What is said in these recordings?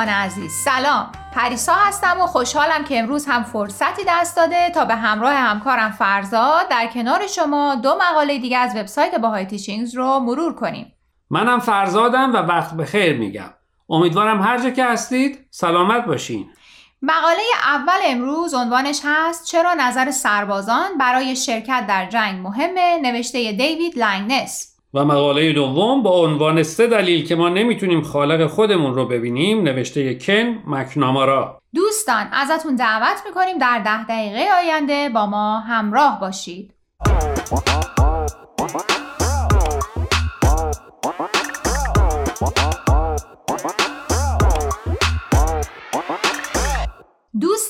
آگاهان عزیز. سلام. پریسا هستم و خوشحالم که امروز هم فرصتی دست داده تا به همراه همکارم فرزاد در کنار شما دو مقاله دیگه از وبسایت باهای تیچینگز رو مرور کنیم. منم فرزادم و وقت به خیر میگم. امیدوارم هر جا که هستید سلامت باشین. مقاله اول امروز عنوانش هست چرا نظر سربازان برای شرکت در جنگ مهمه؟ نوشته دیوید لنگنس و مقاله دوم با عنوان سه دلیل که ما نمی‌تونیم خالق خودمون رو ببینیم نوشته کن مکنامارا دوستان ازتون دعوت می‌کنیم در ده دقیقه آینده با ما همراه باشید.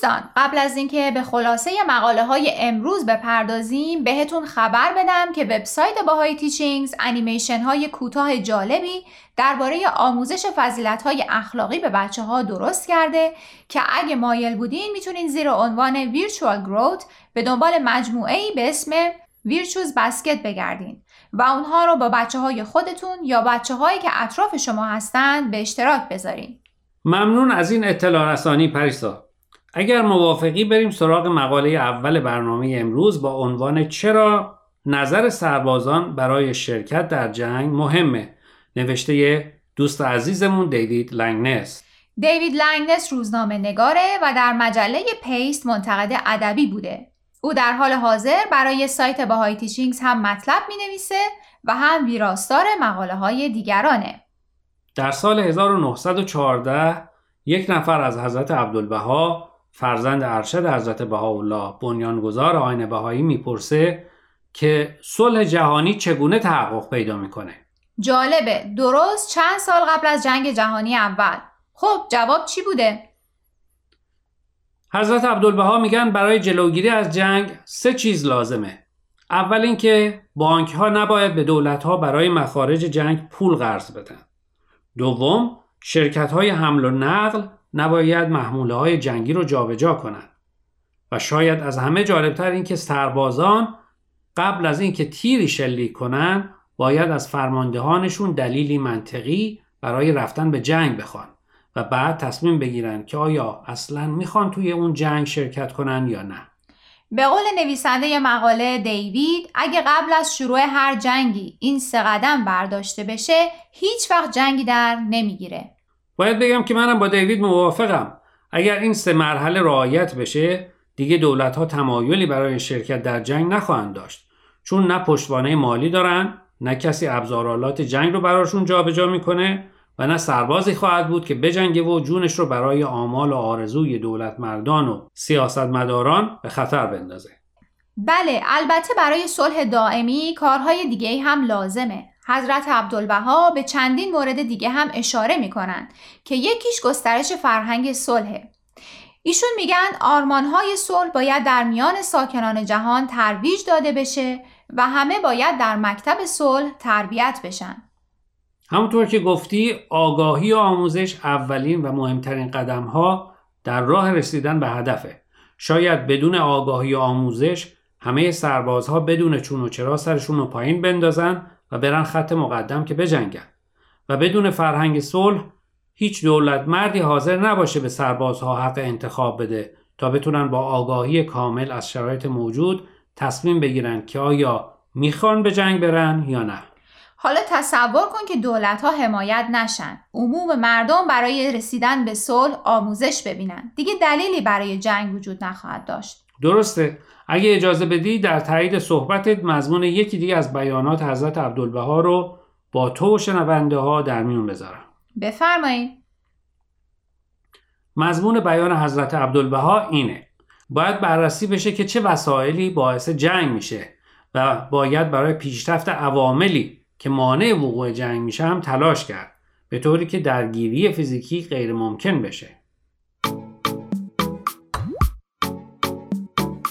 دوستان قبل از اینکه به خلاصه مقاله های امروز بپردازیم بهتون خبر بدم که وبسایت باهای تیچینگز انیمیشن های کوتاه جالبی درباره آموزش فضیلت های اخلاقی به بچه ها درست کرده که اگه مایل بودین می‌تونین زیر عنوان Virtual Growth به دنبال مجموعه ای به اسم ویرچوز بسکت بگردین و اونها رو با بچه های خودتون یا بچه هایی که اطراف شما هستند به اشتراک بذارین. ممنون از این اطلاع رسانی پریسا. اگر موافقی بریم سراغ مقاله اول برنامه امروز با عنوان چرا نظر سربازان برای شرکت در جنگ مهمه. نوشته دوست عزیزمون دیوید لنگنس. دیوید لنگنس روزنامه نگاره و در مجله Paste منتقد ادبی بوده. او در حال حاضر برای سایت Bahai Teachings هم مطلب می نویسه و هم ویراستار مقاله های دیگرانه. در سال 1914 یک نفر از حضرت عبدالبها فرزند ارشد حضرت بهاءالله بنیانگذار آیین بهایی می‌پرسه که صلح جهانی چگونه تحقق پیدا می‌کنه؟ جالبه. درست چند سال قبل از جنگ جهانی اول. خب جواب چی بوده؟ حضرت عبدالبها میگن برای جلوگیری از جنگ سه چیز لازمه. اول اینکه بانک ها نباید به دولت ها برای مخارج جنگ پول قرض بدن. دوم شرکت های حمل و نقل نباید محموله های جنگی رو جابجا کنند و شاید از همه جالبتر این که سربازان قبل از اینکه تیری شلیک کنند باید از فرماندهانشون دلیلی منطقی برای رفتن به جنگ بخوان و بعد تصمیم بگیرن که آیا اصلا می‌خوان توی اون جنگ شرکت کنن یا نه. به قول نویسنده مقاله دیوید اگه قبل از شروع هر جنگی این سه قدم برداشته بشه هیچ وقت جنگی در نمی‌گیره. باید بگم که منم با دیوید موافقم. اگر این سه مرحله رعایت بشه دیگه دولت ها تمایلی برای شرکت در جنگ نخواهند داشت. چون نه پشتوانه مالی دارن نه کسی ابزارالات جنگ رو براشون جابجا می‌کنه و نه سربازی خواهد بود که بجنگه و جونش رو برای آمال و آرزوی دولت مردان و سیاستمداران به خطر بندازه. بله البته برای صلح دائمی کارهای دیگه هم لازمه. حضرت عبدالبها به چندین مورد دیگه هم اشاره می‌کنند که یکیش گسترش فرهنگ صلحه. ایشون میگن آرمانهای صلح باید در میان ساکنان جهان ترویج داده بشه و همه باید در مکتب صلح تربیت بشن. همونطور که گفتی آگاهی و آموزش اولین و مهمترین قدم ها در راه رسیدن به هدفه. شاید بدون آگاهی و آموزش همه سربازها بدون چون و چرا سرشون رو پایین بندازن و برن خط مقدم که بجنگن. و بدون فرهنگ صلح هیچ دولت مردی حاضر نباشه به سربازها حق انتخاب بده تا بتونن با آگاهی کامل از شرایط موجود تصمیم بگیرن که آیا می‌خوان به جنگ برن یا نه. حالا تصور کن که دولت ها حمایت نشن. عموم مردم برای رسیدن به صلح آموزش ببینن. دیگه دلیلی برای جنگ وجود نخواهد داشت. درسته. اگه اجازه بدی در تایید صحبتت مضمون یکی دیگه از بیانات حضرت عبدالبها رو با تو و شنونده ها در میون بذارم. بفرمایید. مضمون بیان حضرت عبدالبها اینه. باید بررسی بشه که چه وسایلی باعث جنگ میشه و باید برای پیشرفت عواملی که مانع وقوع جنگ میشه هم تلاش کرد به طوری که درگیری فیزیکی غیر ممکن بشه.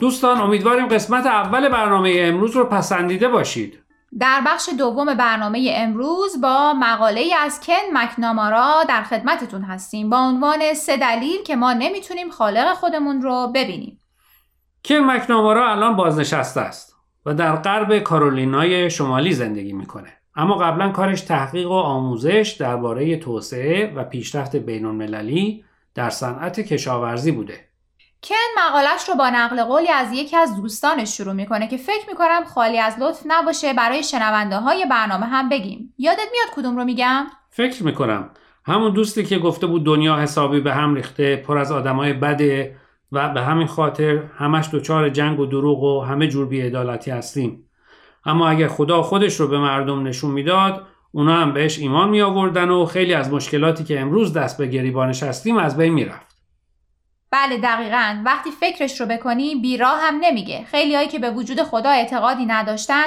دوستان امیدواریم قسمت اول برنامه امروز رو پسندیده باشید. در بخش دوم برنامه امروز با مقاله از کن مکنامارا در خدمتتون هستیم با عنوان سه دلیل که ما نمی‌تونیم خالق خودمون رو ببینیم. کن مکنامارا الان بازنشسته است و در غرب کارولینای شمالی زندگی می‌کنه. اما قبلا کارش تحقیق و آموزش درباره توسعه و پیشرفت بین در صنعت کشاورزی بوده. کن مقالش رو با نقل قولی از یکی از دوستانش شروع می‌کنه که فکر می‌کنم خالی از لطف نباشه برای شنونده های برنامه هم بگیم. یادت میاد کدوم رو میگم؟ فکر می‌کنم. همون دوستی که گفته بود دنیا حسابی به هم ریخته پر از آدمای بده و به همین خاطر همش دچار جنگ و دروغ و همه جور بیعدالتی هستیم. اما اگر خدا خودش رو به مردم نشون می‌داد اونا هم بهش ایمان می آوردن و خیلی از مشکلاتی که امروز دست به گریبانش هستیم از بین می‌رفت. بله دقیقا. وقتی فکرش رو بکنی بیراه هم نمیگه. خیلی که به وجود خدا اعتقادی نداشتن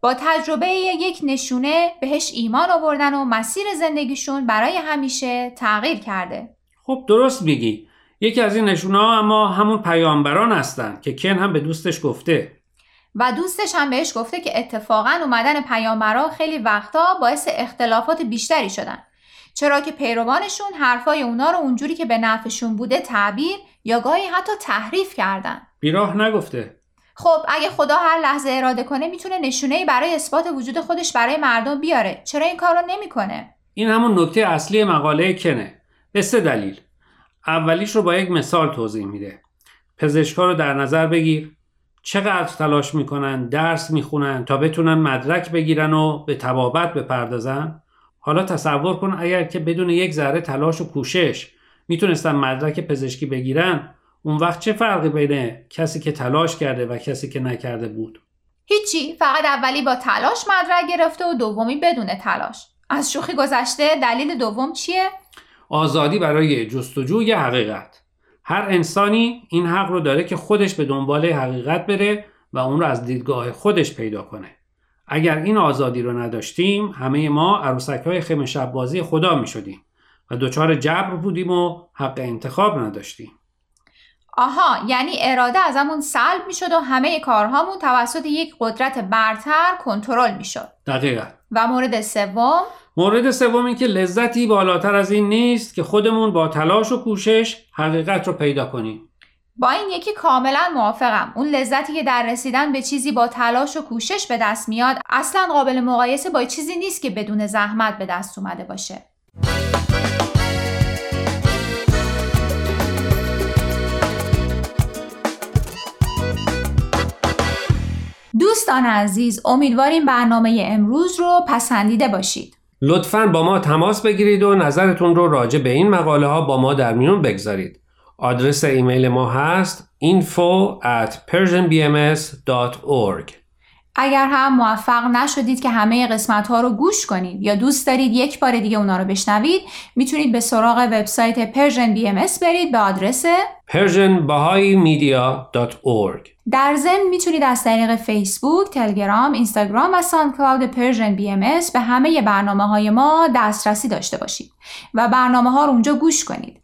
با تجربه یک نشونه بهش ایمان آوردن و مسیر زندگیشون برای همیشه تغییر کرده. خب درست میگی. یکی از این نشونه ها اما همون پیامبران هستن که کن هم به دوستش گفته. و دوستش هم بهش گفته که اتفاقا اومدن پیامبران خیلی وقتا باعث اختلافات بیشتری شدن. چرا که پیروانشون حرفای اونا رو اونجوری که به نفعشون بوده تعبیر یا گاهی حتی تحریف کردن. بیراه نگفته. خب اگه خدا هر لحظه اراده کنه می‌تونه نشونه برای اثبات وجود خودش برای مردم بیاره. چرا این کار رو نمی‌کنه؟ این همون نکته اصلی مقاله کنه. به سه دلیل. اولیش رو با یک مثال توضیح میده. پزشکا رو در نظر بگیر. چقدر تلاش می‌کنن درس می‌خونن تا بتونن مدرک بگیرن و به تبابت بپردازن؟ حالا تصور کن اگر که بدون یک ذره تلاش و کوشش می‌تونستن مدرک پزشکی بگیرن اون وقت چه فرقی بین کسی که تلاش کرده و کسی که نکرده بود؟ هیچی فقط اولی با تلاش مدرک گرفته و دومی بدون تلاش. از شوخی گذشته دلیل دوم چیه؟ آزادی برای جستجوی حقیقت. هر انسانی این حق رو داره که خودش به دنبال حقیقت بره و اون رو از دیدگاه خودش پیدا کنه. اگر این آزادی رو نداشتیم همه ما عروسک های خیم شب بازی خدا می شدیم و دچار جبر بودیم و حق انتخاب نداشتیم. آها یعنی اراده از همون سلب می شد و همه کارهامون توسط یک قدرت برتر کنترل می شد دقیقا. و مورد سوم؟ مورد سوم این که لذتی بالاتر از این نیست که خودمون با تلاش و کوشش حقیقت رو پیدا کنیم. با این یکی کاملا موافقم. اون لذتی که در رسیدن به چیزی با تلاش و کوشش به دست میاد اصلا قابل مقایسه با چیزی نیست که بدون زحمت به دست اومده باشه. دوستان عزیز امیدواریم برنامه امروز رو پسندیده باشید. لطفا با ما تماس بگیرید و نظرتون رو راجع به این مقاله ها با ما در میون بگذارید. آدرس ایمیل ما هست info at persianbms.org اگر هم موفق نشدید که همه قسمت ها رو گوش کنید یا دوست دارید یک بار دیگه اونا رو بشنوید می‌تونید به سراغ وبسایت Persian BMS برید به آدرس persianbahaimedia.org در ضمن می‌تونید از طریق فیسبوک، تلگرام، اینستاگرام و Cloud Persian BM به همه برنامه های ما دسترسی داشته باشید و برنامه ها رو اونجا گوش کنید.